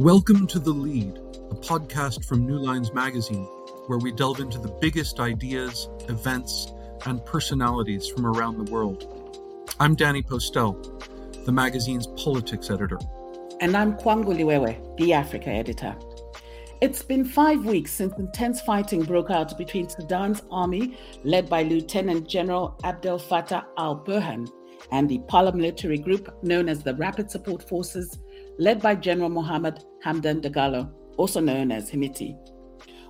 Welcome to The Lead, a podcast from New Lines Magazine, where we delve into the biggest ideas, events, and personalities from around the world. I'm Danny Postel, the magazine's politics editor. And I'm Kwangu Liwewe, the Africa editor. It's been five weeks since intense fighting broke out between Sudan's army, led by Lieutenant General Abdel Fattah al Burhan, and the paramilitary group known as the Rapid Support Forces, led by General Mohammed Hamdan Dagalo, also known as Hemedti.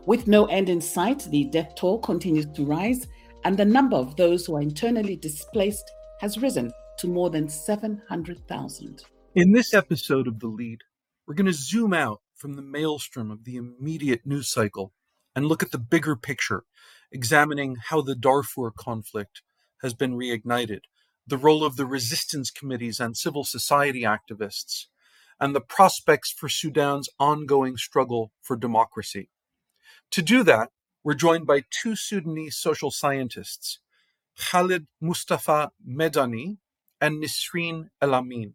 With no end in sight, the death toll continues to rise, and the number of those who are internally displaced has risen to more than 700,000. In this episode of The Lead, we're going to zoom out from the maelstrom of the immediate news cycle and look at the bigger picture, examining how the Darfur conflict has been reignited, the role of the resistance committees and civil society activists, and the prospects for Sudan's ongoing struggle for democracy. To do that, we're joined by two Sudanese social scientists, Khalid Mustafa Medani and Nisreen El Amin.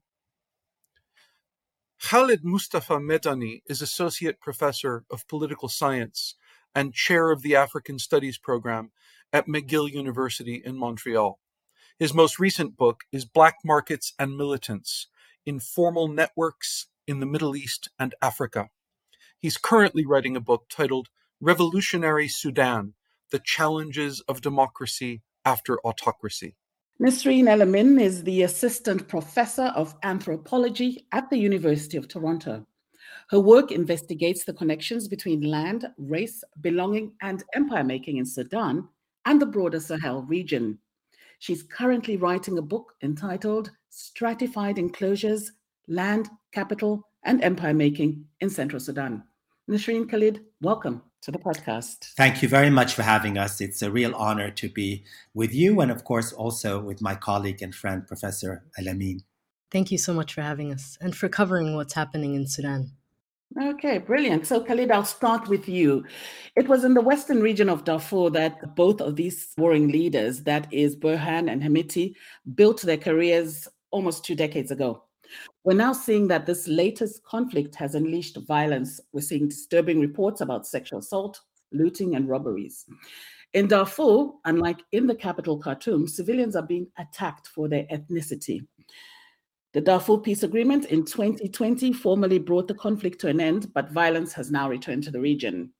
Khalid Mustafa Medani is Associate Professor of Political Science and Chair of the African Studies Program at McGill University in Montreal. His most recent book is Black Markets and Militants Informal Networks in the Middle East and Africa. He's currently writing a book titled Revolutionary Sudan The Challenges of Democracy After Autocracy. Nisrin Elamin is the Assistant Professor of Anthropology at the University of Toronto. Her work investigates the connections between land, race, belonging, and empire making in Sudan and the broader Sahel region. She's currently writing a book entitled Stratified Enclosures Land, Capital, and Empire Making in Central Sudan. Nisrin Khalid, welcome to the podcast. Thank you very much for having us. It's a real honor to be with you and, of course, also with my colleague and friend, Professor Elamin. Thank you so much for having us and for covering what's happening in Sudan. Okay, brilliant. So, Khalid, I'll start with you. It was in the western region of Darfur that both of these warring leaders, that is Burhan and Hemedti, built their careers almost two decades ago. We're now seeing that this latest conflict has unleashed violence. We're seeing disturbing reports about sexual assault, looting, and robberies. In Darfur, unlike in the capital Khartoum, civilians are being attacked for their ethnicity. The Darfur Peace Agreement in 2020 formally brought the conflict to an end, but violence has now returned to the region.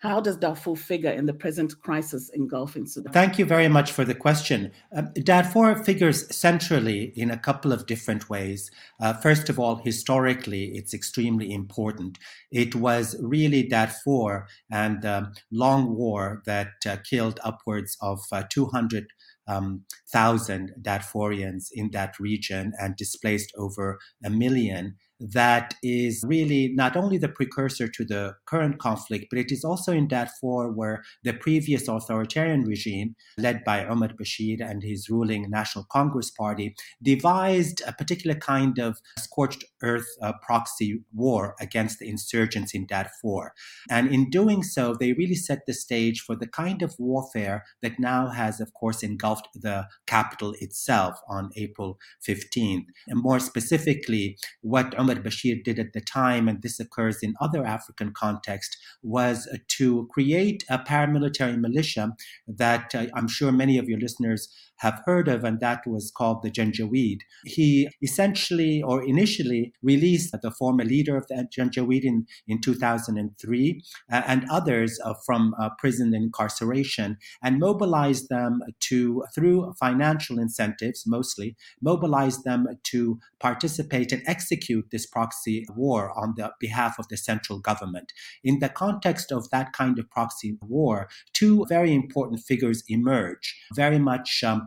How does Darfur figure in the present crisis engulfing Sudan? Thank you very much for the question. Uh, Darfur figures centrally in a couple of different ways. Uh, first of all, historically, it's extremely important. It was really Darfur and the um, long war that uh, killed upwards of uh, 200 um, thousand Darfurians in that region and displaced over a million that is really not only the precursor to the current conflict, but it is also in Darfur where the previous authoritarian regime, led by Omar Bashir and his ruling National Congress Party, devised a particular kind of scorched earth uh, proxy war against the insurgents in Darfur. And in doing so, they really set the stage for the kind of warfare that now has, of course, engulfed the capital itself on April 15th. And more specifically, what Omar Bashir did at the time, and this occurs in other African contexts, was to create a paramilitary militia that uh, I'm sure many of your listeners have heard of, and that was called the Janjaweed. He essentially or initially released the former leader of the Janjaweed in, in 2003 uh, and others uh, from uh, prison incarceration and mobilized them to, through financial incentives mostly, mobilized them to participate and execute this proxy war on the behalf of the central government. In the context of that kind of proxy war, two very important figures emerge, very much um,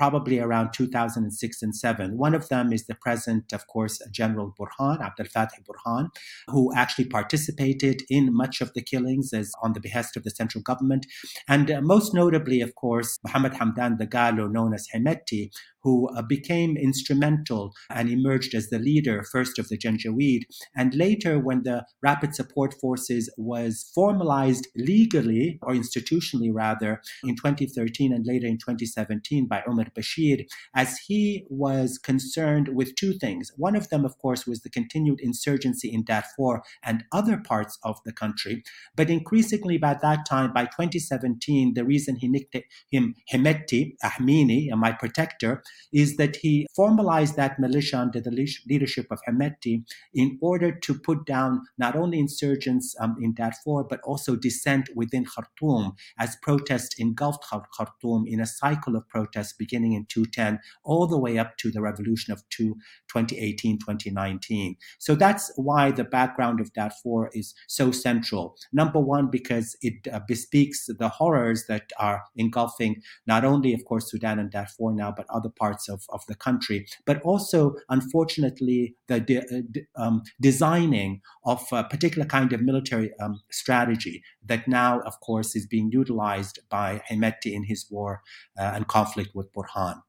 probably around 2006 and 7. One of them is the present, of course, General Burhan, Abdel Fattah Burhan, who actually participated in much of the killings as on the behest of the central government. And uh, most notably, of course, Mohammed Hamdan Dagalo, known as Hemedti, who uh, became instrumental and emerged as the leader first of the Janjaweed. And later, when the Rapid Support Forces was formalized legally or institutionally rather in 2013 and later in 2017 by Omar Bashir, as he was concerned with two things. One of them, of course, was the continued insurgency in Darfur and other parts of the country. But increasingly by that time, by 2017, the reason he nicked him Hemedti, Ahmini, my protector, is that he formalized that militia under the leadership of Hemedti in order to put down not only insurgents um, in Darfur, but also dissent within Khartoum as protests engulfed Khartoum in a cycle of protests beginning in 2010 all the way up to the revolution of 2018 2019. So that's why the background of Darfur is so central. Number one, because it uh, bespeaks the horrors that are engulfing not only, of course, Sudan and Darfur now, but other parts of, of the country, but also, unfortunately, the de- uh, um, designing of a particular kind of military um, strategy that now, of course, is being utilized by Hemedti in his war uh, and conflict with Burhan.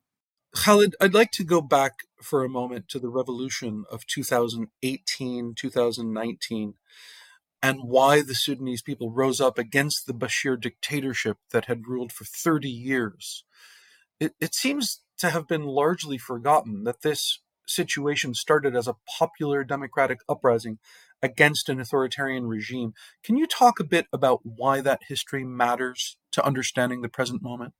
Khalid, I'd like to go back for a moment to the revolution of 2018, 2019, and why the Sudanese people rose up against the Bashir dictatorship that had ruled for 30 years. It, it seems to have been largely forgotten that this situation started as a popular democratic uprising against an authoritarian regime. Can you talk a bit about why that history matters to understanding the present moment?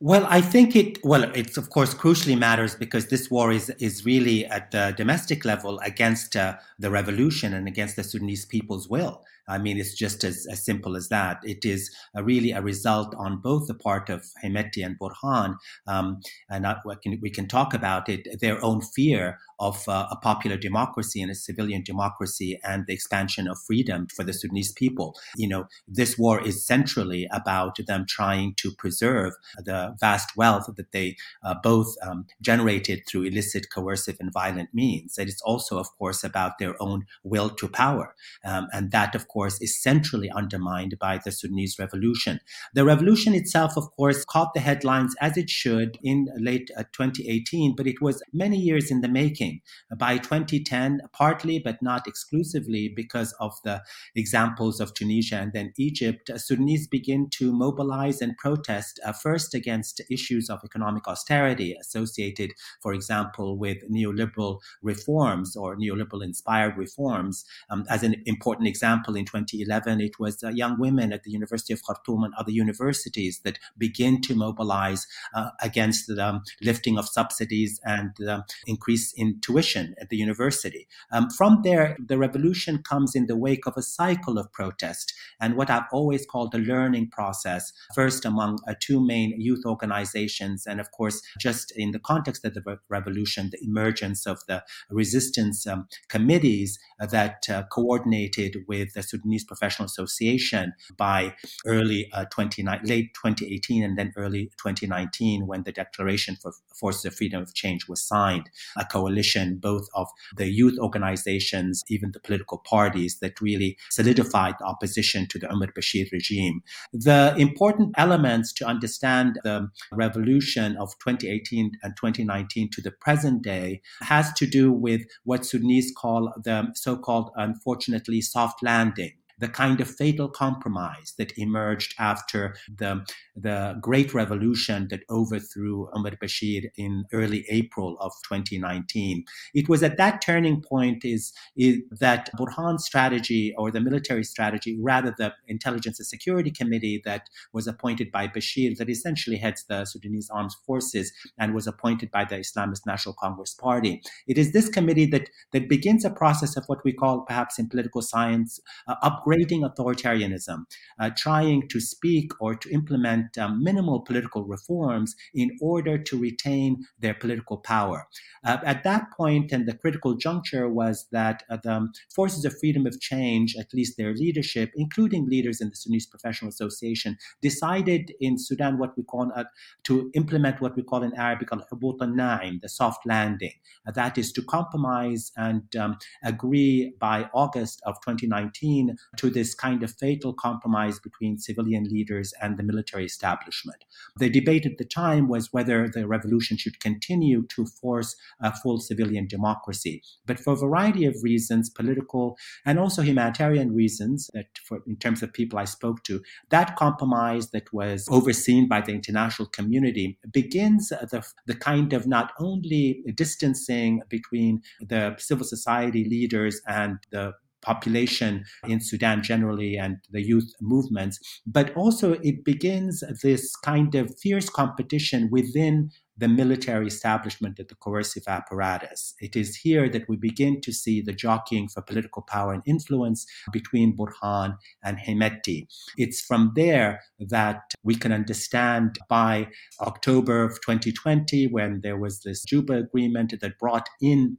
Well, I think it. Well, it's of course crucially matters because this war is is really at the domestic level against uh, the revolution and against the Sudanese people's will. I mean, it's just as, as simple as that. It is a, really a result on both the part of Hemedti and Burhan, um, and I, we, can, we can talk about it, their own fear of uh, a popular democracy and a civilian democracy and the expansion of freedom for the Sudanese people. You know, this war is centrally about them trying to preserve the vast wealth that they uh, both um, generated through illicit, coercive, and violent means. And it's also, of course, about their own will to power. Um, and that, of course, is centrally undermined by the Sudanese revolution. The revolution itself, of course, caught the headlines as it should in late uh, 2018, but it was many years in the making. By 2010, partly but not exclusively because of the examples of Tunisia and then Egypt, uh, Sudanese begin to mobilize and protest uh, first against issues of economic austerity associated, for example, with neoliberal reforms or neoliberal inspired reforms. Um, as an important example, in 2011, it was uh, young women at the University of Khartoum and other universities that begin to mobilize uh, against the um, lifting of subsidies and the increase in tuition at the university. Um, from there, the revolution comes in the wake of a cycle of protest and what I've always called the learning process, first among uh, two main youth organizations, and of course, just in the context of the re- revolution, the emergence of the resistance um, committees that uh, coordinated with the Sudanese Professional Association by early uh, 29, late 2018 and then early 2019 when the Declaration for Forces of Freedom of Change was signed, a coalition both of the youth organizations, even the political parties that really solidified the opposition to the Umar Bashir regime. The important elements to understand the revolution of 2018 and 2019 to the present day has to do with what Sudanese call the so-called, unfortunately, soft landing the kind of fatal compromise that emerged after the, the great revolution that overthrew Omar Bashir in early April of 2019. It was at that turning point is, is that Burhan's strategy or the military strategy, rather the intelligence and security committee that was appointed by Bashir, that essentially heads the Sudanese armed forces and was appointed by the Islamist National Congress Party. It is this committee that, that begins a process of what we call perhaps in political science uh, upgrading authoritarianism, uh, trying to speak or to implement um, minimal political reforms in order to retain their political power. Uh, at that point, and the critical juncture was that uh, the forces of freedom of change, at least their leadership, including leaders in the Sudanese Professional Association, decided in Sudan what we call uh, to implement what we call in Arabic al-hubut al-na'im, the soft landing. Uh, that is to compromise and um, agree by August of 2019 to this kind of fatal compromise between civilian leaders and the military establishment. The debate at the time was whether the revolution should continue to force a full civilian democracy. But for a variety of reasons, political and also humanitarian reasons, that for, in terms of people I spoke to, that compromise that was overseen by the international community begins the, the kind of not only distancing between the civil society leaders and the population in Sudan generally and the youth movements, but also it begins this kind of fierce competition within the military establishment and the coercive apparatus. It is here that we begin to see the jockeying for political power and influence between Burhan and Hemedti. It's from there that we can understand by October of 2020, when there was this Juba agreement that brought in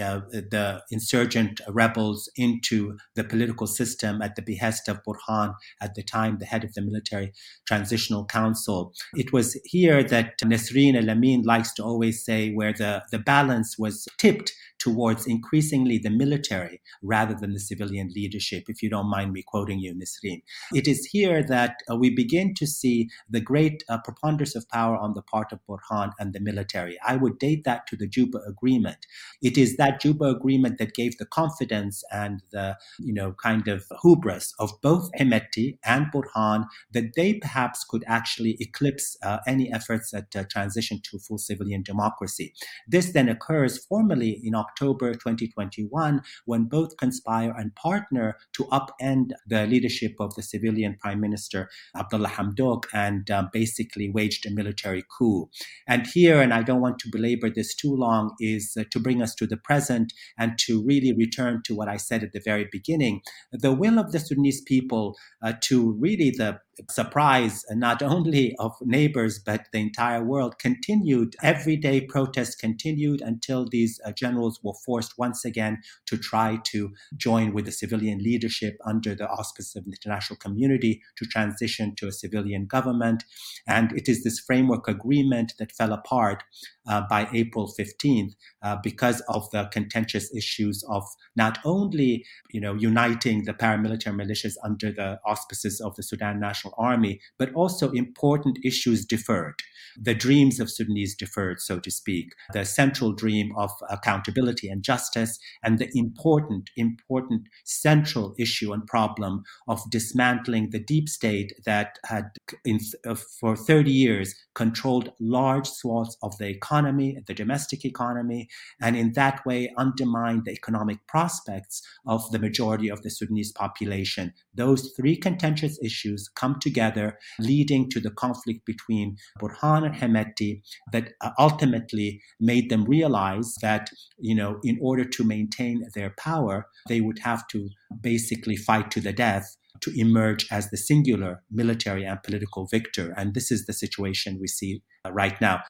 uh, the insurgent rebels into the political system at the behest of Burhan, at the time the head of the military transitional council. It was here that Nisrin Elamin likes to always say where the, the balance was tipped towards increasingly the military rather than the civilian leadership, if you don't mind me quoting you, Nisrin. It is here that uh, we begin to see the great uh, preponderance of power on the part of Burhan and the military. I would date that to the Juba Agreement. It is that Juba Agreement that gave the confidence and the, you know, kind of hubris of both Hemedti and Burhan that they perhaps could actually eclipse uh, any efforts at uh, transition to full civilian democracy. This then occurs formally in October October 2021 when both conspire and partner to upend the leadership of the civilian Prime Minister Abdullah Hamdok and um, basically waged a military coup. And here, and I don't want to belabor this too long, is uh, to bring us to the present and to really return to what I said at the very beginning. The will of the Sudanese people uh, to really the surprise not only of neighbors but the entire world continued everyday protests continued until these uh, generals were forced once again to try to join with the civilian leadership under the auspices of the international community to transition to a civilian government and it is this framework agreement that fell apart uh, by April 15th uh, because of the contentious issues of not only you know uniting the paramilitary militias under the auspices of the Sudan National Army, but also important issues deferred. The dreams of Sudanese deferred, so to speak, the central dream of accountability and justice, and the important, important central issue and problem of dismantling the deep state that had in, uh, for 30 years controlled large swaths of the economy, the domestic economy, and in that way undermined the economic prospects of the majority of the Sudanese population. Those three contentious issues come together, leading to the conflict between Burhan and Hemedti that uh, ultimately made them realize that, you know, in order to maintain their power, they would have to basically fight to the death to emerge as the singular military and political victor. And this is the situation we see uh, right now.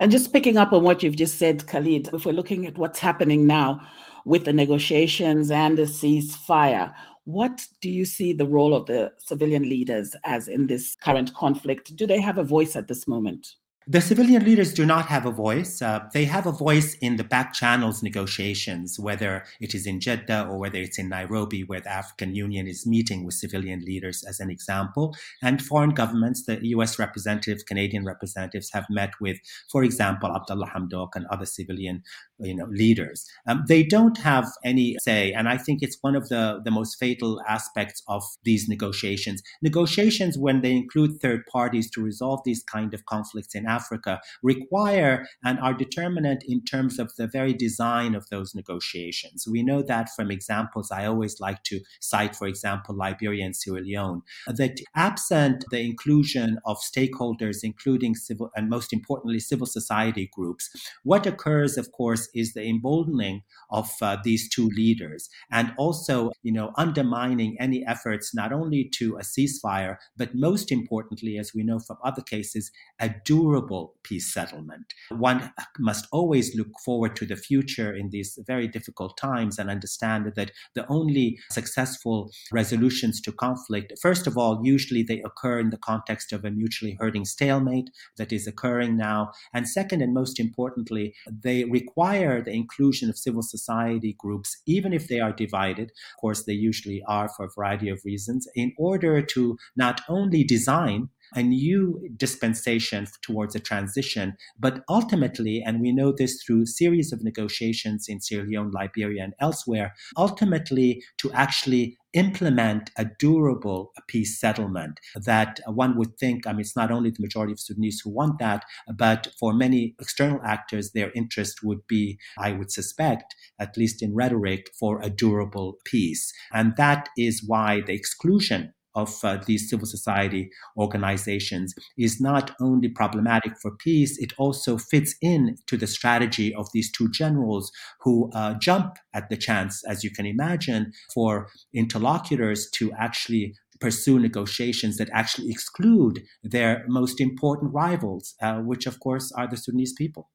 And just picking up on what you've just said, Khalid, if we're looking at what's happening now with the negotiations and the ceasefire, what do you see the role of the civilian leaders as in this current conflict? Do they have a voice at this moment? The civilian leaders do not have a voice. Uh, they have a voice in the back channels negotiations, whether it is in Jeddah or whether it's in Nairobi, where the African Union is meeting with civilian leaders, as an example. And foreign governments, the US representatives, Canadian representatives, have met with, for example, Abdullah Hamdok and other civilian you know, leaders. Um, they don't have any say. And I think it's one of the, the most fatal aspects of these negotiations. Negotiations, when they include third parties to resolve these kind of conflicts in Africa, Africa require and are determinant in terms of the very design of those negotiations. We know that from examples I always like to cite, for example, Liberia and Sierra Leone, that absent the inclusion of stakeholders, including civil and most importantly, civil society groups, what occurs, of course, is the emboldening of uh, these two leaders and also, you know, undermining any efforts not only to a ceasefire, but most importantly, as we know from other cases, a durable peace settlement. One must always look forward to the future in these very difficult times and understand that the only successful resolutions to conflict, first of all, usually they occur in the context of a mutually hurting stalemate that is occurring now. And second, and most importantly, they require the inclusion of civil society groups, even if they are divided. Of course, they usually are for a variety of reasons, in order to not only design a new dispensation towards a transition. But ultimately, and we know this through series of negotiations in Sierra Leone, Liberia, and elsewhere, ultimately to actually implement a durable peace settlement that one would think, I mean, it's not only the majority of Sudanese who want that, but for many external actors, their interest would be, I would suspect, at least in rhetoric, for a durable peace. And that is why the exclusion of uh, these civil society organizations is not only problematic for peace, it also fits in to the strategy of these two generals who uh, jump at the chance, as you can imagine, for interlocutors to actually pursue negotiations that actually exclude their most important rivals, uh, which of course are the Sudanese people.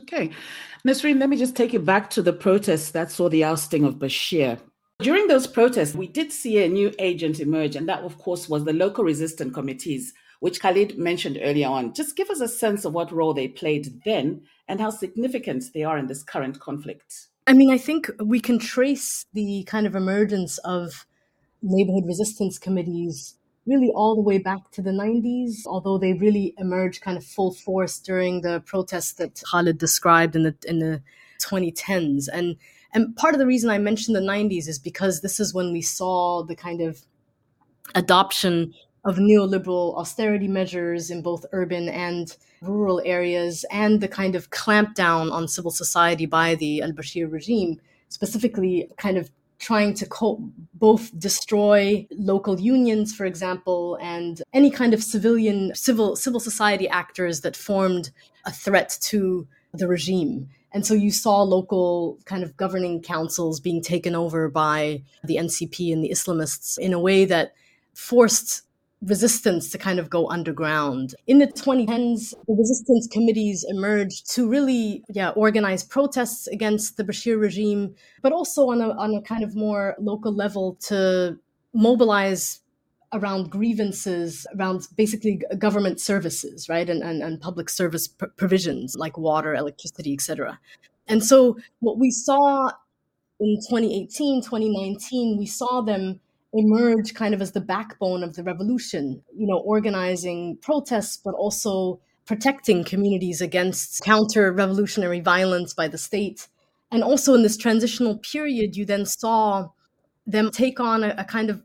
Okay. Nisrin, let me just take it back to the protests that saw the ousting of Bashir. During those protests, we did see a new agent emerge, and that, of course, was the local resistance committees, which Khalid mentioned earlier on. Just give us a sense of what role they played then and how significant they are in this current conflict. I mean, I think we can trace the kind of emergence of neighborhood resistance committees really all the way back to the 90s, although they really emerged kind of full force during the protests that Khalid described in the in the 2010s. And and part of the reason I mentioned the 90s is because this is when we saw the kind of adoption of neoliberal austerity measures in both urban and rural areas, and the kind of clampdown on civil society by the al Bashir regime, specifically kind of trying to both destroy local unions for example and any kind of civilian civil civil society actors that formed a threat to the regime and so you saw local kind of governing councils being taken over by the NCP and the Islamists in a way that forced resistance to kind of go underground. In the 2010s, the resistance committees emerged to really yeah, organize protests against the Bashir regime, but also on a, on a kind of more local level to mobilize around grievances around basically government services right? And, and, and public service pr- provisions like water electricity etc and so what we saw in 2018 2019 we saw them emerge kind of as the backbone of the revolution you know organizing protests but also protecting communities against counter revolutionary violence by the state. And also in this transitional period you then saw them take on a, a kind of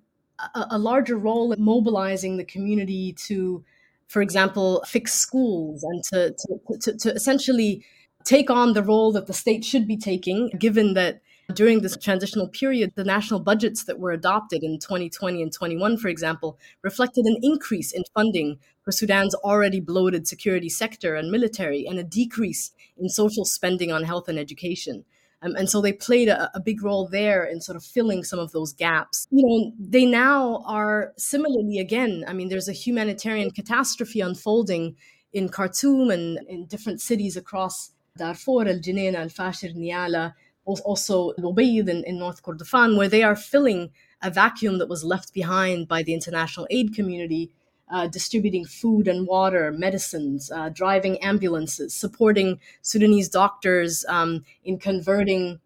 a, a larger role in mobilizing the community to, for example, fix schools and to, to, to, to essentially take on the role that the state should be taking, given that during this transitional period, the national budgets that were adopted in 2020 and 21, for example, reflected an increase in funding for Sudan's already bloated security sector and military and a decrease in social spending on health and education. Um, and so they played a, a, big role there in sort of filling some of those gaps. You know, they now are similarly again, I mean, there's a humanitarian catastrophe unfolding in Khartoum and in different cities across Darfur, Al Jenin, Al Fashir, Nyala, also Al Ubaid in, in North Kordofan, where they are filling a vacuum that was left behind by the international aid community uh, distributing food and water, medicines, uh, driving ambulances, supporting Sudanese doctors um, in converting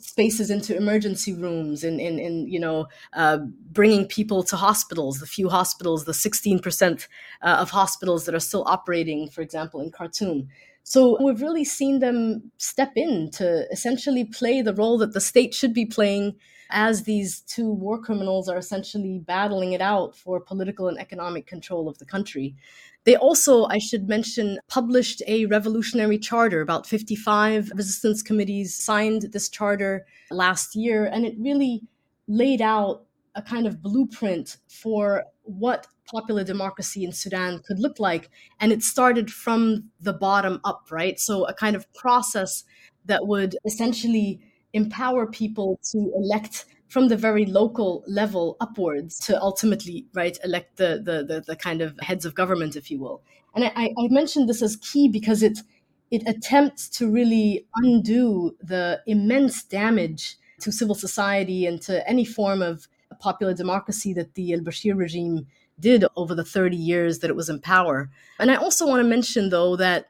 spaces into emergency rooms and in, in, in, you know uh, bringing people to hospitals the few hospitals the 16% uh, of hospitals that are still operating for example in khartoum so we've really seen them step in to essentially play the role that the state should be playing as these two war criminals are essentially battling it out for political and economic control of the country. They also, I should mention, published a revolutionary charter. About 55 resistance committees signed this charter last year, and it really laid out a kind of blueprint for what popular democracy in Sudan could look like. And it started from the bottom up, right? So, a kind of process that would essentially empower people to elect from the very local level upwards to ultimately right elect the the the, the kind of heads of government, if you will. And I, I mentioned this as key because it it attempts to really undo the immense damage to civil society and to any form of popular democracy that the al Bashir regime did over the 30 years that it was in power. And I also want to mention, though, that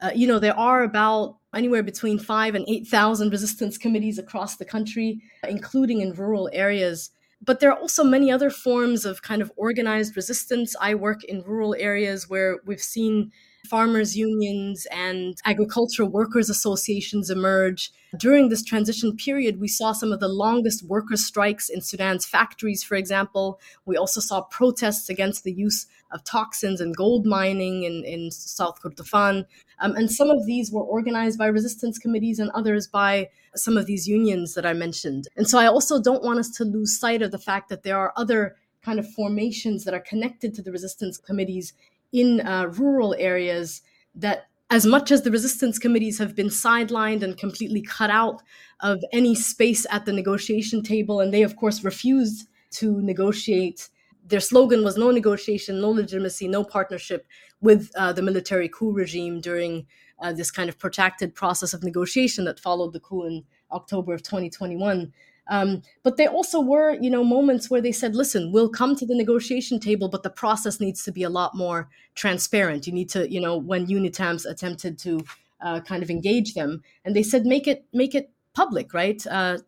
uh, you know there are about anywhere between five and eight thousand resistance committees across the country, including in rural areas. But there are also many other forms of kind of organized resistance. I work in rural areas where we've seen farmers' unions and agricultural workers' associations emerge. During this transition period, we saw some of the longest worker strikes in Sudan's factories, for example. We also saw protests against the use of toxins and gold mining in, in South Kordofan. Um, and some of these were organized by resistance committees and others by some of these unions that I mentioned. And so I also don't want us to lose sight of the fact that there are other kind of formations that are connected to the resistance committees in uh, rural areas that as much as the resistance committees have been sidelined and completely cut out of any space at the negotiation table, and they, of course, refused to negotiate. Their slogan was no negotiation, no legitimacy, no partnership with uh, the military coup regime during uh, this kind of protracted process of negotiation that followed the coup in October of 2021. Um, but there also were, you know, moments where they said, "Listen, we'll come to the negotiation table, but the process needs to be a lot more transparent. You need to, you know, when UNITAMS attempted to uh, kind of engage them, and they said, make it make it public, right? Uh,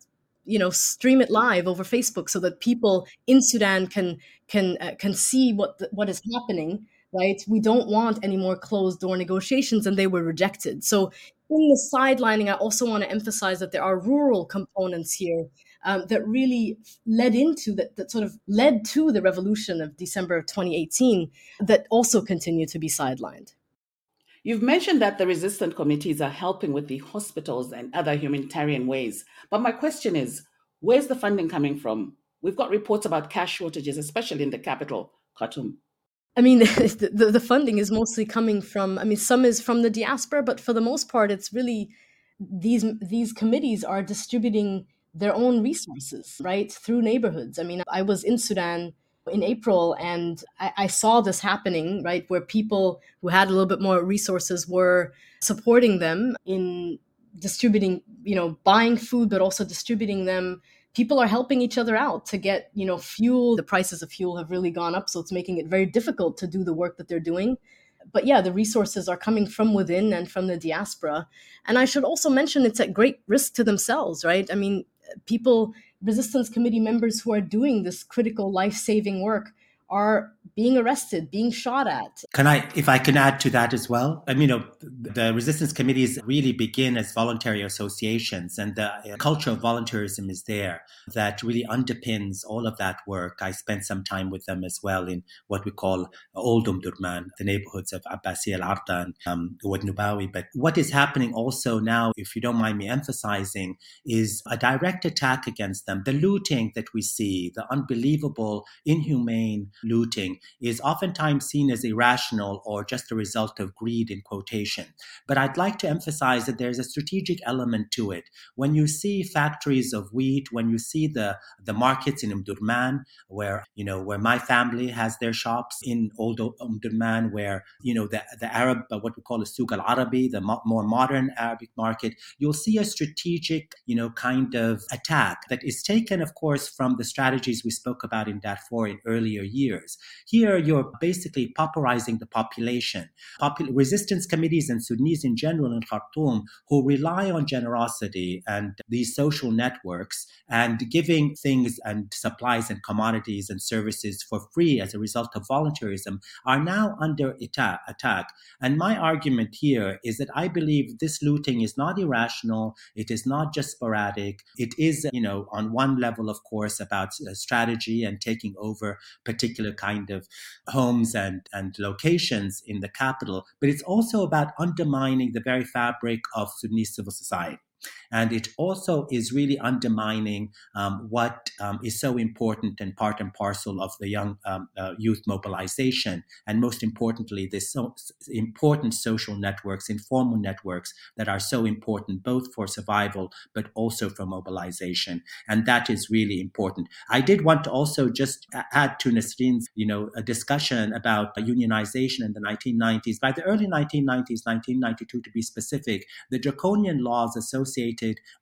you know, stream it live over Facebook so that people in Sudan can can uh, can see what the, what is happening." Right, we don't want any more closed door negotiations, and they were rejected. So, in the sidelining, I also want to emphasize that there are rural components here um, that really led into that, that sort of led to the revolution of December of 2018 that also continue to be sidelined. You've mentioned that the resistant committees are helping with the hospitals and other humanitarian ways. But my question is where's the funding coming from? We've got reports about cash shortages, especially in the capital, Khartoum. I mean, the, the, funding is mostly coming from, I mean, some is from the diaspora, but for the most part, it's really these these committees are distributing their own resources, right, through neighborhoods. I mean, I was in Sudan in April and I, I, saw this happening, right, where people who had a little bit more resources were supporting them in distributing, you know, buying food, but also distributing them. People are helping each other out to get, you know, fuel. The prices of fuel have really gone up, so it's making it very difficult to do the work that they're doing but yeah, the resources are coming from within and from the diaspora. And I should also mention it's at great risk to themselves, right? I mean, people, resistance committee members who are doing this critical life saving work are being arrested, being shot at. Can I, if I can add to that as well? I mean, you know, the resistance committees really begin as voluntary associations, and the culture of volunteerism is there that really underpins all of that work. I spent some time with them as well in what we call Old Omdurman, the neighborhoods of Abbasi al Arda and um, Wad Nubawi. But what is happening also now, if you don't mind me emphasizing, is a direct attack against them. The looting that we see, the unbelievable, inhumane looting is oftentimes seen as irrational or just a result of greed in quotation. But I'd like to emphasize that there's a strategic element to it. When you see factories of wheat, when you see the, the markets in Omdurman, where, you know, where my family has their shops in old Omdurman, where, you know, the, the Arab, uh, what we call a Souk al-Arabi, the mo- more modern Arabic market, you'll see a strategic, you know, kind of attack that is taken, of course, from the strategies we spoke about in Darfur in earlier years. Here, you're basically pauperizing the population. Popul- resistance committees and Sudanese in general in Khartoum who rely on generosity and these social networks and giving things and supplies and commodities and services for free as a result of voluntarism are now under attack. attack. And my argument here is that I believe this looting is not irrational. It is not just sporadic. It is, you know, on one level, of course, about uh, strategy and taking over particular kind of homes and, and locations in the capital, but it's also about undermining the very fabric of Sudanese civil society. And it also is really undermining um, what um, is so important and part and parcel of the young um, uh, youth mobilization. And most importantly, the so important social networks, informal networks that are so important both for survival but also for mobilization. And that is really important. I did want to also just add to Nisrin's, you know, a discussion about unionization in the 1990s. By the early 1990s, 1992 to be specific, the draconian laws associated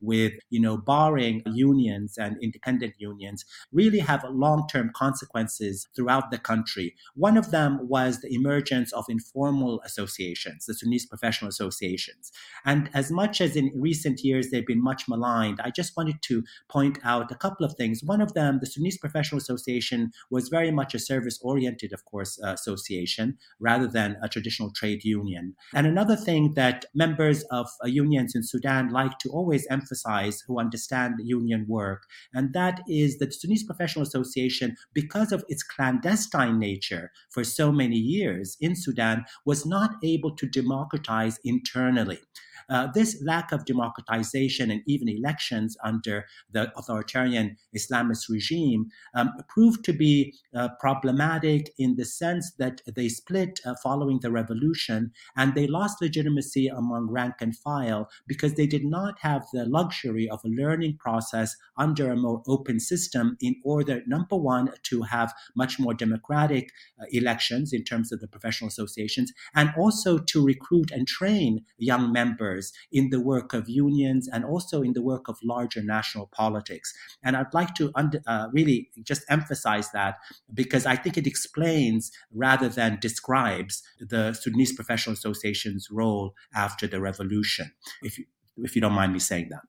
with, you know, barring unions and independent unions really have long-term consequences throughout the country. One of them was the emergence of informal associations, the Sudanese professional associations. And as much as in recent years they've been much maligned, I just wanted to point out a couple of things. One of them, the Sudanese Professional Association, was very much a service oriented, of course, uh, association rather than a traditional trade union. And another thing that members of uh, unions in Sudan like to always emphasize who understand union work, and that is that the Sudanese Professional Association, because of its clandestine nature for so many years in Sudan, was not able to democratize internally. Uh, this lack of democratization and even elections under the authoritarian Islamist regime um, proved to be uh, problematic in the sense that they split uh, following the revolution and they lost legitimacy among rank and file because they did not have the luxury of a learning process under a more open system in order, number one, to have much more democratic uh, elections in terms of the professional associations and also to recruit and train young members in the work of unions and also in the work of larger national politics. And I'd like to uh, really just emphasize that because I think it explains rather than describes the Sudanese Professional Association's role after the revolution, if you, if you don't mind me saying that.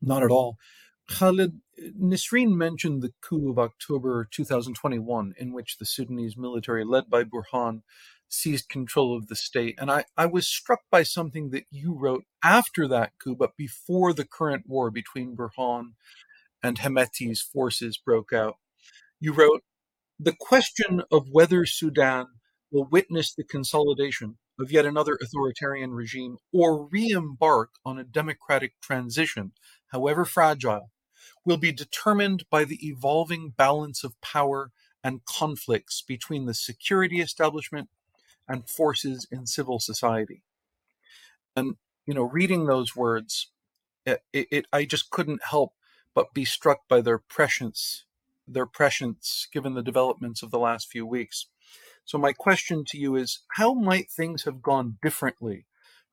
Not at all. Khalid, Nisrin mentioned the coup of October 2021, in which the Sudanese military, led by Burhan, seized control of the state. And I, I was struck by something that you wrote after that coup, but before the current war between Burhan and Hemedti's forces broke out. You wrote, The question of whether Sudan will witness the consolidation of yet another authoritarian regime or re embark on a democratic transition, however fragile, will be determined by the evolving balance of power and conflicts between the security establishment and forces in civil society. And, you know, reading those words, it, it, I just couldn't help but be struck by their prescience, their prescience given the developments of the last few weeks. So my question to you is, how might things have gone differently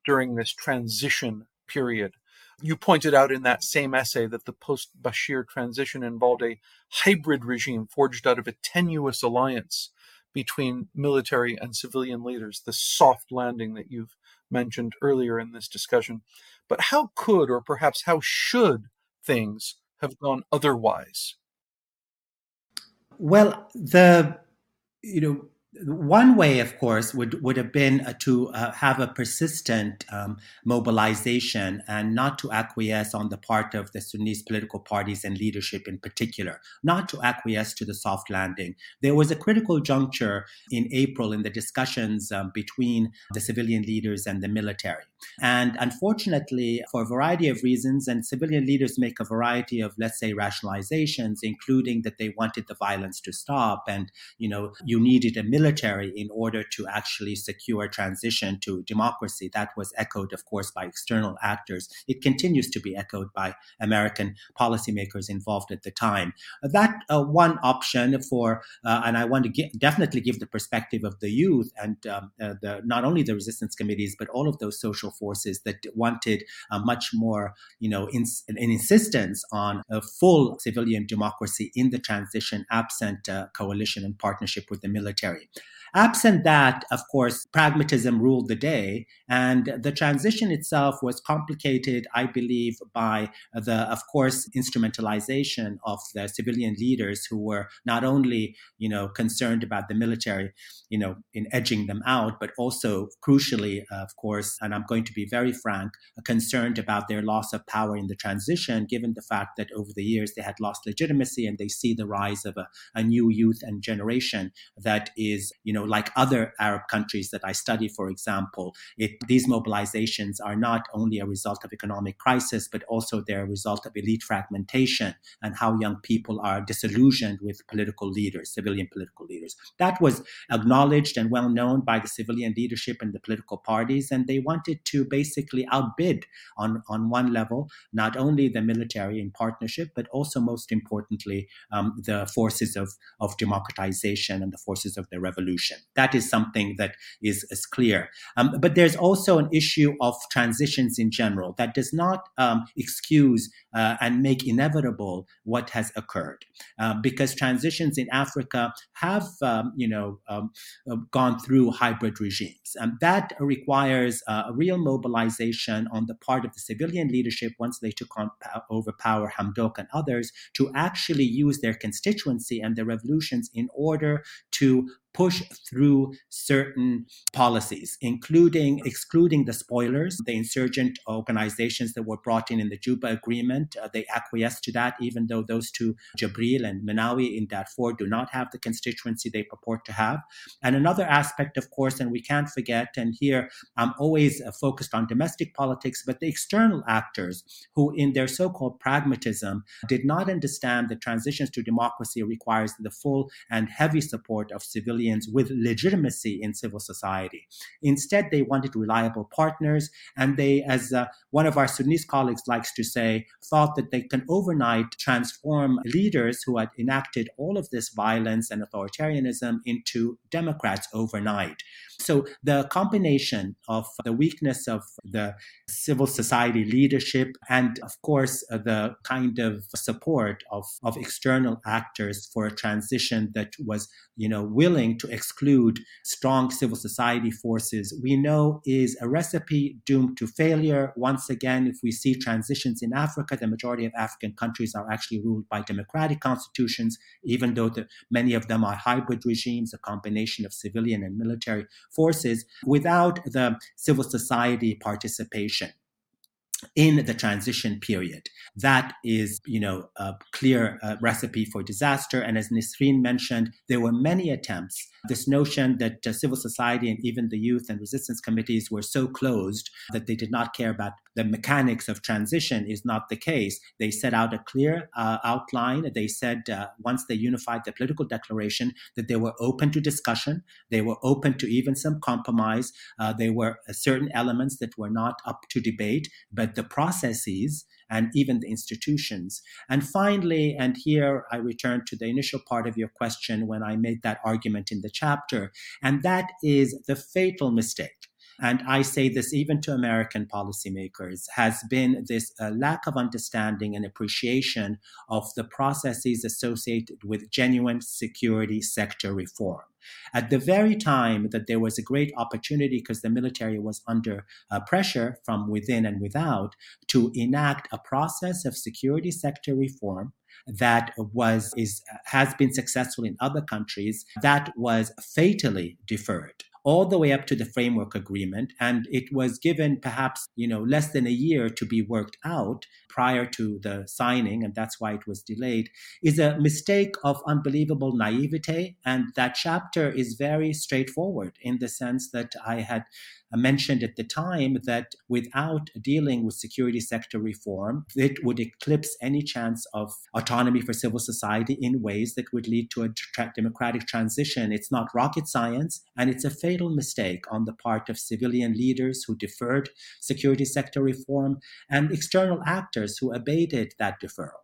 during this transition period? You pointed out in that same essay that the post Bashir transition involved a hybrid regime forged out of a tenuous alliance between military and civilian leaders, the soft landing that you've mentioned earlier in this discussion. But how could, or perhaps how should, things have gone otherwise? Well, the you know one way, of course, would, would have been uh, to uh, have a persistent um, mobilization and not to acquiesce on the part of the Sudanese political parties and leadership in particular, not to acquiesce to the soft landing. There was a critical juncture in April in the discussions um, between the civilian leaders and the military. And unfortunately, for a variety of reasons, and civilian leaders make a variety of, let's say, rationalizations, including that they wanted the violence to stop and, you know, you needed a military in order to actually secure transition to democracy. That was echoed, of course, by external actors. It continues to be echoed by American policymakers involved at the time. That uh, one option for, uh, and I want to get, definitely give the perspective of the youth and um, uh, the, not only the resistance committees, but all of those social forces that wanted a much more, you know, an insistence on a full civilian democracy in the transition, absent uh, coalition and partnership with the military. Absent that, of course, pragmatism ruled the day, and the transition itself was complicated, I believe, by the, of course, instrumentalization of the civilian leaders who were not only, you know, concerned about the military, you know, in edging them out, but also crucially, of course, and I'm going to be very frank, concerned about their loss of power in the transition, given the fact that over the years they had lost legitimacy and they see the rise of a, a new youth and generation that is, you know, know, like other Arab countries that I study, for example, it, these mobilizations are not only a result of economic crisis, but also they're a result of elite fragmentation and how young people are disillusioned with political leaders, civilian political leaders. That was acknowledged and well known by the civilian leadership and the political parties, and they wanted to basically outbid on, on one level, not only the military in partnership, but also most importantly, um, the forces of, of democratization and the forces of the revolution. That is something that is, is clear. Um, but there's also an issue of transitions in general that does not um, excuse uh, and make inevitable what has occurred, uh, because transitions in Africa have, um, you know, um, uh, gone through hybrid regimes, and that requires uh, a real mobilization on the part of the civilian leadership once they took on, over power, Hamdok and others, to actually use their constituency and their revolutions in order to push through certain policies, including excluding the spoilers, the insurgent organizations that were brought in in the Juba Agreement. Uh, they acquiesced to that, even though those two, Jabril and Minnawi in Darfur, do not have the constituency they purport to have. And another aspect, of course, and we can't forget, and here I'm always uh, focused on domestic politics, but the external actors who, in their so called pragmatism, did not understand that transitions to democracy requires the full and heavy support of civilian civilians with legitimacy in civil society. Instead, they wanted reliable partners, and they, as uh, one of our Sudanese colleagues likes to say, thought that they can overnight transform leaders who had enacted all of this violence and authoritarianism into Democrats overnight. So the combination of the weakness of the civil society leadership and, of course, uh, the kind of support of, of external actors for a transition that was, you know, willing to exclude strong civil society forces, we know is a recipe doomed to failure. Once again, if we see transitions in Africa, the majority of African countries are actually ruled by democratic constitutions, even though the, many of them are hybrid regimes, a combination of civilian and military forces without the civil society participation in the transition period. That is, you know, a clear uh, recipe for disaster. And as Nisrin mentioned, there were many attempts. This notion that uh, civil society and even the youth and resistance committees were so closed that they did not care about the mechanics of transition is not the case. They set out a clear uh, outline. They said uh, once they unified the political declaration that they were open to discussion. They were open to even some compromise. Uh, there were uh, certain elements that were not up to debate, but the processes and even the institutions. And finally, and here I return to the initial part of your question when I made that argument in the chapter, and that is the fatal mistake and I say this even to American policymakers, has been this uh, lack of understanding and appreciation of the processes associated with genuine security sector reform. At the very time that there was a great opportunity, because the military was under uh, pressure from within and without, to enact a process of security sector reform that was is has been successful in other countries that was fatally deferred all the way up to the framework agreement. And it was given perhaps, you know, less than a year to be worked out prior to the signing, and that's why it was delayed, is a mistake of unbelievable naivete. And that chapter is very straightforward in the sense that I had mentioned at the time that without dealing with security sector reform, it would eclipse any chance of autonomy for civil society in ways that would lead to a tra- democratic transition. It's not rocket science, and it's a fatal mistake on the part of civilian leaders who deferred security sector reform and external actors who abated that deferral.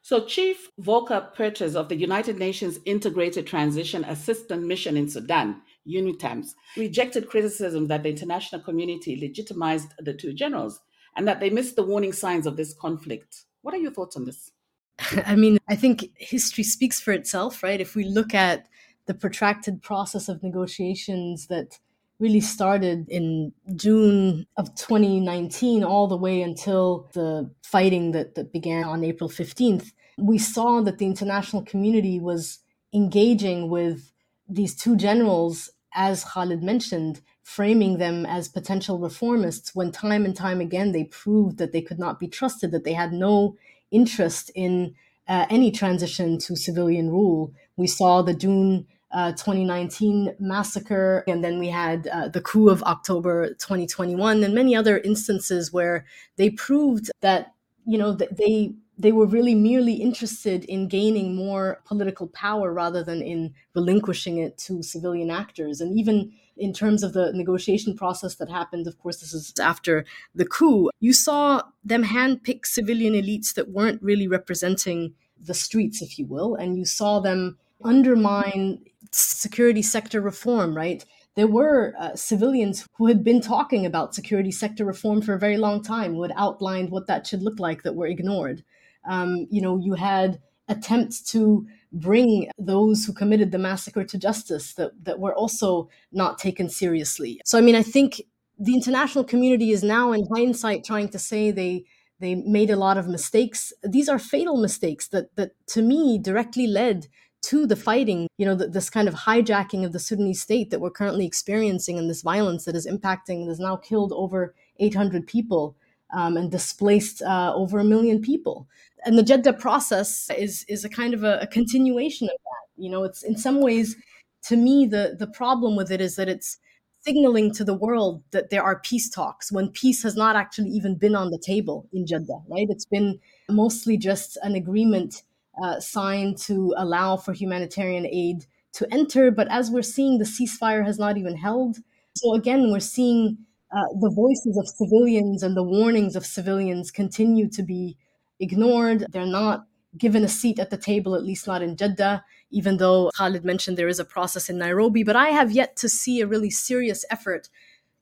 So, Chief Volker Perthes of the United Nations Integrated Transition Assistance Mission in Sudan UNITAMS, rejected criticism that the international community legitimized the two generals and that they missed the warning signs of this conflict. What are your thoughts on this? I mean, I think history speaks for itself, right? If we look at the protracted process of negotiations that really started in June of 2019 all the way until the fighting that, that began on April 15th, we saw that the international community was engaging with these two generals as Khalid mentioned, framing them as potential reformists when time and time again they proved that they could not be trusted, that they had no interest in uh, any transition to civilian rule. We saw the June uh, 2019 massacre, and then we had uh, the coup of October 2021, and many other instances where they proved that you know they they were really merely interested in gaining more political power rather than in relinquishing it to civilian actors. And even in terms of the negotiation process that happened, of course, this is after the coup, you saw them handpick civilian elites that weren't really representing the streets, if you will, and you saw them undermine security sector reform, right? There were uh, civilians who had been talking about security sector reform for a very long time, who had outlined what that should look like, that were ignored. Um, you know, you had attempts to bring those who committed the massacre to justice that, that were also not taken seriously. So, I mean, I think the international community is now, in hindsight, trying to say they they made a lot of mistakes. These are fatal mistakes that that to me directly led to the fighting, you know, the, this kind of hijacking of the Sudanese state that we're currently experiencing and this violence that is impacting, that has now killed over 800 people um, and displaced uh, over a million people. And the Jeddah process is is a kind of a, a continuation of that. You know, it's in some ways, to me, the the problem with it is that it's signaling to the world that there are peace talks when peace has not actually even been on the table in Jeddah, right? It's been mostly just an agreement uh, signed to allow for humanitarian aid to enter. But as we're seeing, the ceasefire has not even held. So again, we're seeing uh, the voices of civilians and the warnings of civilians continue to be ignored. They're not given a seat at the table, at least not in Jeddah, even though Khalid mentioned there is a process in Nairobi. But I have yet to see a really serious effort.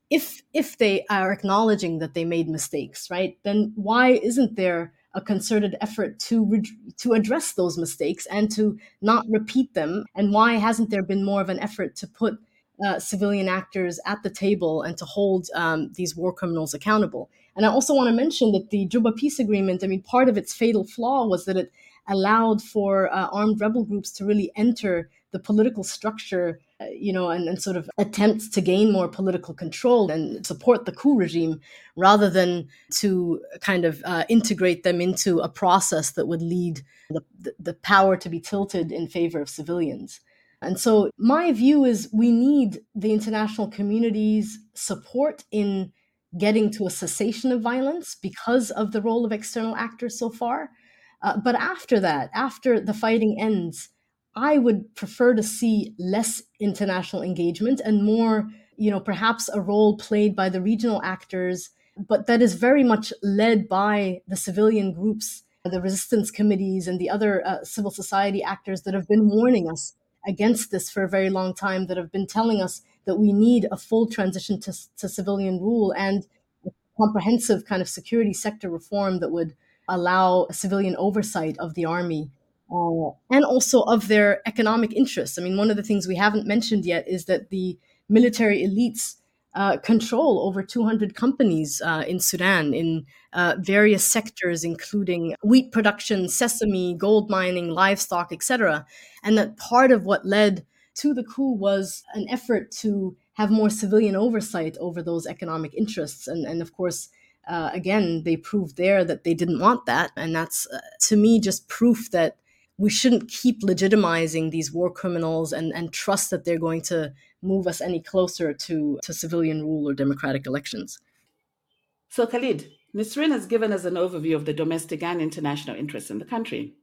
If if they are acknowledging that they made mistakes, right? Then why isn't there a concerted effort to re- to address those mistakes and to not repeat them? And why hasn't there been more of an effort to put uh, civilian actors at the table and to hold um, these war criminals accountable? And I also want to mention that the Juba peace agreement, I mean, part of its fatal flaw was that it allowed for uh, armed rebel groups to really enter the political structure, uh, you know, and, and, sort of attempts to gain more political control and support the coup regime rather than to kind of uh, integrate them into a process that would lead the, the, the power to be tilted in favor of civilians. And so, my view is we need the international community's support in getting to a cessation of violence because of the role of external actors so far. Uh, but after that, after the fighting ends, I would prefer to see less international engagement and more, you know, perhaps a role played by the regional actors, but that is very much led by the civilian groups, the resistance committees, and the other uh, civil society actors that have been warning us against this for a very long time, that have been telling us that we need a full transition to, to civilian rule and comprehensive kind of security sector reform that would allow civilian oversight of the army uh, and also of their economic interests. I mean, one of the things we haven't mentioned yet is that the military elites uh, control over 200 companies uh, in Sudan in uh, various sectors, including wheat production, sesame, gold mining, livestock, etc. And that part of what led to the coup was an effort to have more civilian oversight over those economic interests. And, and of course, uh, again, they proved there that they didn't want that. And that's, uh, to me, just proof that we shouldn't keep legitimizing these war criminals and, and trust that they're going to move us any closer to, to civilian rule or democratic elections. So, Khalid, Nisrin has given us an overview of the domestic and international interests in the country.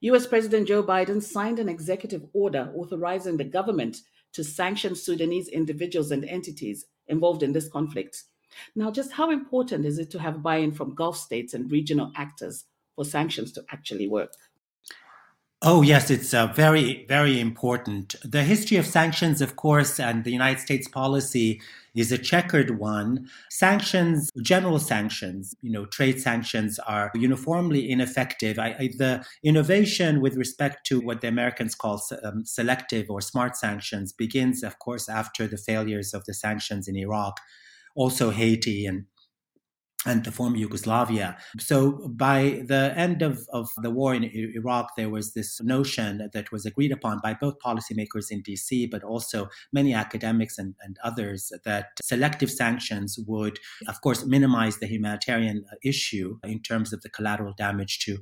US President Joe Biden signed an executive order authorizing the government to sanction Sudanese individuals and entities involved in this conflict. Now, just how important is it to have buy in from Gulf states and regional actors for sanctions to actually work? Oh, yes, it's uh, very, very important. The history of sanctions, of course, and the United States policy is a checkered one. Sanctions, general sanctions, you know, trade sanctions are uniformly ineffective. I, I, the innovation with respect to what the Americans call um, selective or smart sanctions begins, of course, after the failures of the sanctions in Iraq, also Haiti and and the former Yugoslavia. So by the end of, of the war in Iraq, there was this notion that was agreed upon by both policymakers in DC, but also many academics and, and others that selective sanctions would, of course, minimize the humanitarian uh, issue in terms of the collateral damage to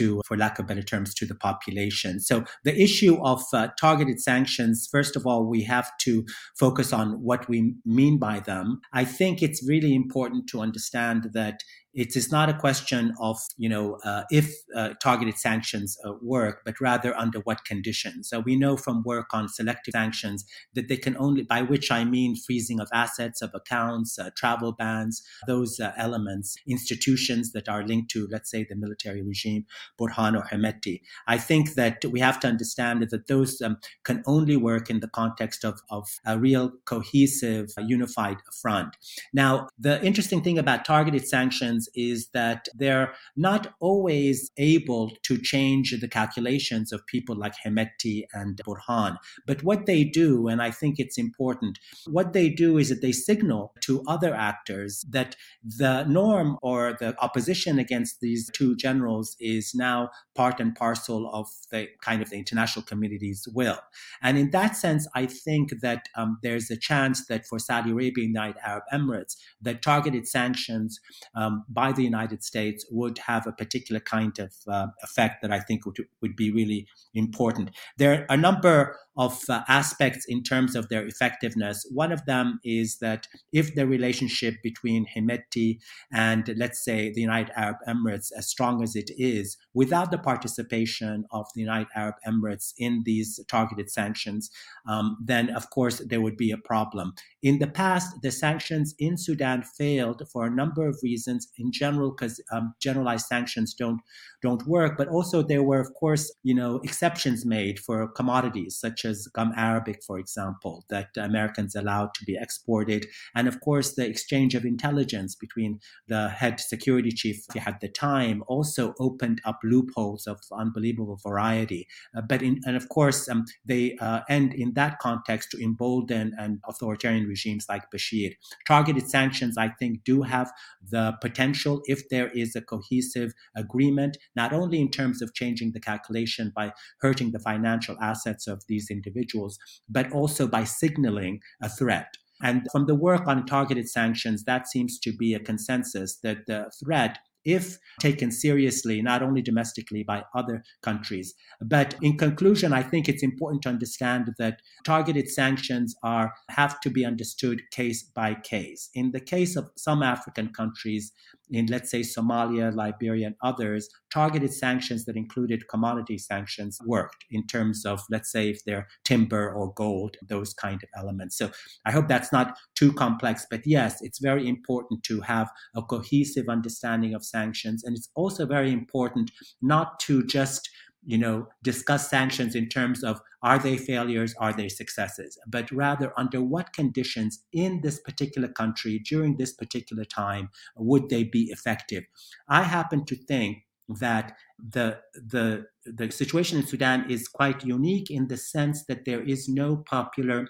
to, for lack of better terms, to the population. So the issue of uh, targeted sanctions, first of all, we have to focus on what we mean by them. I think it's really important to understand that it is not a question of you know uh, if uh, targeted sanctions uh, work but rather under what conditions. So we know from work on selective sanctions that they can only by which i mean freezing of assets of accounts uh, travel bans those uh, elements institutions that are linked to let's say the military regime burhan or Hemedti. I think that we have to understand that those um, can only work in the context of, of a real cohesive unified front. Now the interesting thing about targeted sanctions is that they're not always able to change the calculations of people like Hemedti and Burhan. But what they do, and I think it's important, what they do is that they signal to other actors that the norm or the opposition against these two generals is now part and parcel of the kind of the international community's will. And in that sense, I think that um, there's a chance that for Saudi Arabia and the Arab Emirates, that targeted sanctions um, by the United States would have a particular kind of uh, effect that I think would, would be really important. There are a number of uh, aspects in terms of their effectiveness. One of them is that if the relationship between Hemedti and, let's say, the United Arab Emirates, as strong as it is, without the participation of the United Arab Emirates in these targeted sanctions, um, then of course there would be a problem. In the past, the sanctions in Sudan failed for a number of reasons. In general, because um, generalized sanctions don't don't work, but also there were, of course, you know, exceptions made for commodities such as gum arabic, for example, that Americans allowed to be exported, and of course the exchange of intelligence between the head security chief at the time also opened up loopholes of unbelievable variety. Uh, but in, and of course um, they uh, end in that context to embolden and authoritarian regimes like Bashir. Targeted sanctions, I think, do have the potential if there is a cohesive agreement not only in terms of changing the calculation by hurting the financial assets of these individuals, but also by signaling a threat. And from the work on targeted sanctions, that seems to be a consensus that the threat if taken seriously, not only domestically by other countries. But in conclusion, I think it's important to understand that targeted sanctions are have to be understood case by case. In the case of some African countries, in let's say Somalia, Liberia, and others, targeted sanctions that included commodity sanctions worked in terms of, let's say, if they're timber or gold, those kind of elements. So I hope that's not too complex, but yes, it's very important to have a cohesive understanding of sanctions. And it's also very important not to just you know, discuss sanctions in terms of are they failures, are they successes, but rather under what conditions in this particular country during this particular time would they be effective. I happen to think that the the the situation in Sudan is quite unique in the sense that there is no popular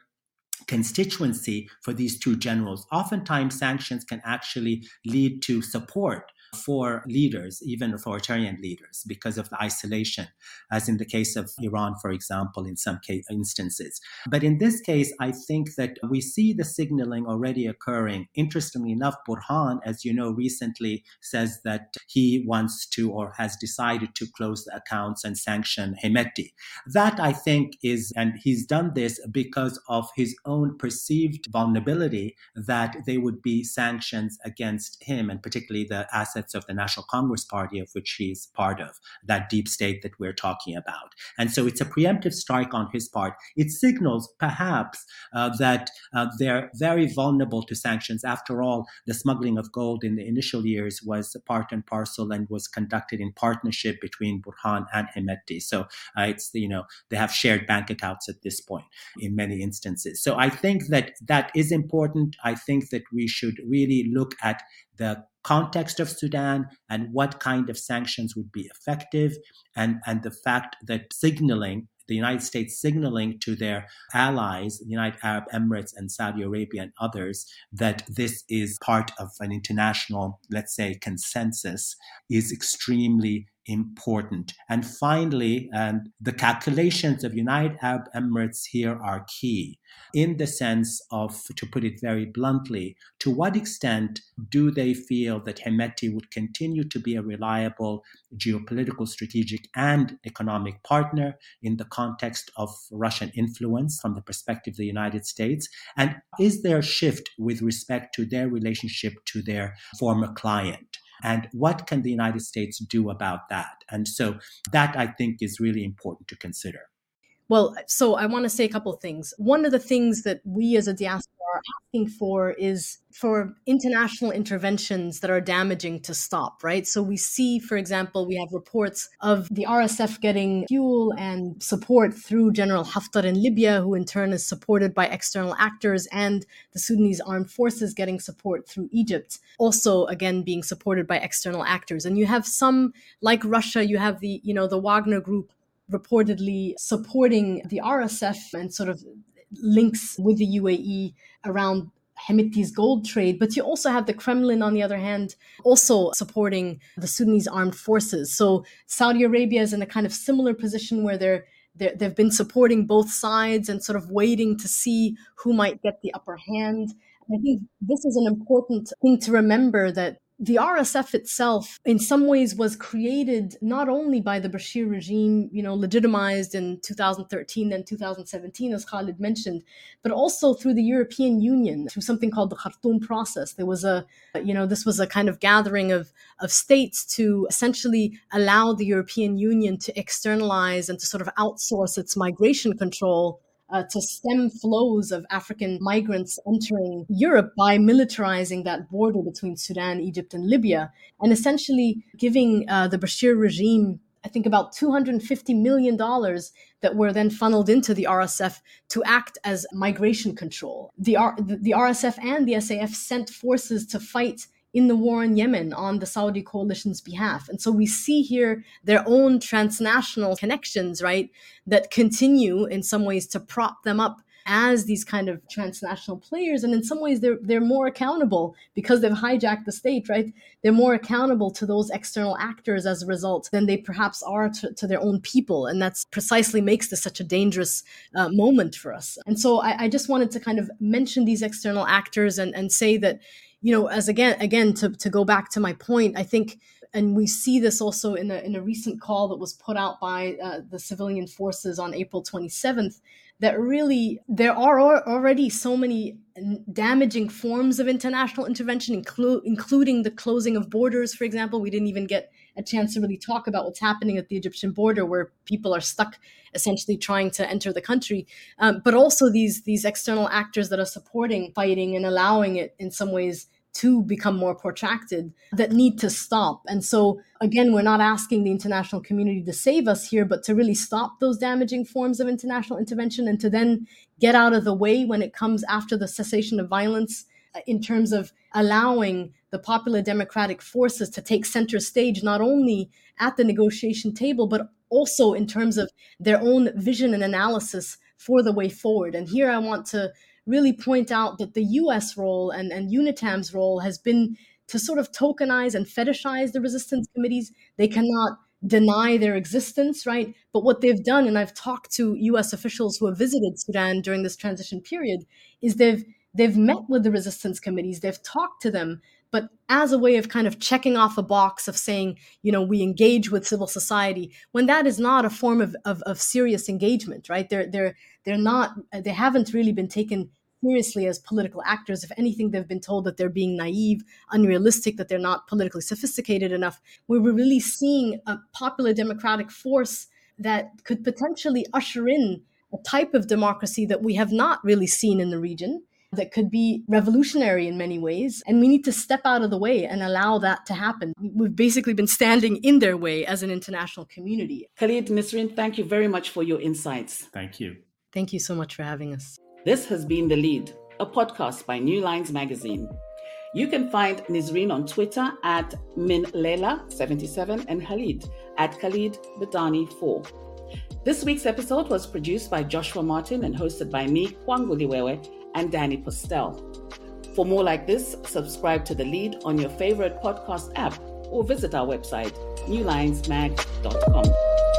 constituency for these two generals. Oftentimes, sanctions can actually lead to support for leaders, even authoritarian leaders, because of the isolation, as in the case of Iran, for example, in some case, instances. But in this case, I think that we see the signaling already occurring. Interestingly enough, Burhan, as you know, recently says that he wants to or has decided to close the accounts and sanction Hemedti. That I think is, and he's done this because of his own perceived vulnerability that there would be sanctions against him and particularly the assets of the National Congress Party, of which he's part of, that deep state that we're talking about. And so it's a preemptive strike on his part. It signals perhaps uh, that uh, they're very vulnerable to sanctions. After all, the smuggling of gold in the initial years was part and parcel and was conducted in partnership between Burhan and Hemedti. So uh, it's, you know, they have shared bank accounts at this point in many instances. So I think that that is important. I think that we should really look at the context of Sudan and what kind of sanctions would be effective, and, and the fact that signaling, the United States signaling to their allies, the United Arab Emirates and Saudi Arabia and others, that this is part of an international, let's say, consensus is extremely important. And finally, and the calculations of United Arab Emirates here are key in the sense of, to put it very bluntly, to what extent do they feel that Hemedti would continue to be a reliable geopolitical, strategic, and economic partner in the context of Russian influence from the perspective of the United States? And is there a shift with respect to their relationship to their former client? And what can the United States do about that? And so that I think is really important to consider. Well, so I want to say a couple of things. One of the things that we as a diaspora are asking for is for international interventions that are damaging to stop, right? So we see, for example, we have reports of the RSF getting fuel and support through General Haftar in Libya, who in turn is supported by external actors, and the Sudanese armed forces getting support through Egypt, also again being supported by external actors. And you have some, like Russia, you have the, you know, the Wagner group reportedly supporting the RSF and sort of links with the UAE around Hemedti's gold trade, but you also have the Kremlin, on the other hand, also supporting the Sudanese armed forces. So Saudi Arabia is in a kind of similar position where they're, they have been supporting both sides and sort of waiting to see who might get the upper hand. I think this is an important thing to remember that the RSF itself, in some ways, was created not only by the Bashir regime, you know, legitimized in 2013 and 2017, as Khalid mentioned, but also through the European Union, through something called the Khartoum process. There was a, you know, this was a kind of gathering of, of states to essentially allow the European Union to externalize and to sort of outsource its migration control uh, to stem flows of African migrants entering Europe by militarizing that border between Sudan, Egypt, and Libya, and essentially giving uh, the Bashir regime I think about $250 million that were then funneled into the RSF to act as migration control. The, R- the RSF and the SAF sent forces to fight in the war in Yemen on the Saudi coalition's behalf. And so we see here their own transnational connections, right, that continue in some ways to prop them up as these kind of transnational players. And in some ways they're they're more accountable because they've hijacked the state right? They're more accountable to those external actors as a result than they perhaps are to, to their own people. And that's precisely makes this such a dangerous uh, moment for us. And so I, I just wanted to kind of mention these external actors and and say that you know, as again, again to, to go back to my point, I think, and we see this also in a, in a recent call that was put out by uh, the civilian forces on April 27th, that really there are already so many damaging forms of international intervention, inclu- including the closing of borders, for example. We didn't even get a chance to really talk about what's happening at the Egyptian border, where people are stuck essentially trying to enter the country. Um, but also these these external actors that are supporting fighting and allowing it in some ways to become more protracted that need to stop. And so, again, we're not asking the international community to save us here, but to really stop those damaging forms of international intervention and to then get out of the way when it comes after the cessation of violence uh, in terms of allowing the popular democratic forces to take center stage, not only at the negotiation table, but also in terms of their own vision and analysis for the way forward. And here I want to really point out that the US role and, and UNITAM's role has been to sort of tokenize and fetishize the resistance committees. They cannot deny their existence, right? But what they've done, and I've talked to US officials who have visited Sudan during this transition period, is they've they've met with the resistance committees, they've talked to them, but as a way of kind of checking off a box of saying, you know, we engage with civil society, when that is not a form of, of, of serious engagement, right? They're they're they're not they haven't really been taken seriously as political actors. If anything, they've been told that they're being naive, unrealistic, that they're not politically sophisticated enough. We were really seeing a popular democratic force that could potentially usher in a type of democracy that we have not really seen in the region that could be revolutionary in many ways. And we need to step out of the way and allow that to happen. We've basically been standing in their way as an international community. Khalid Nisrin, thank you very much for your insights. Thank you. Thank you so much for having us. This has been The Lead, a podcast by New Lines Magazine. You can find Nisrin on Twitter at minlela77 and Khalid at Khalid Medani4. This week's episode was produced by Joshua Martin and hosted by me, Kwangu Liwewe, and Danny Postel. For more like this, subscribe to The Lead on your favorite podcast app or visit our website newlinesmag.com.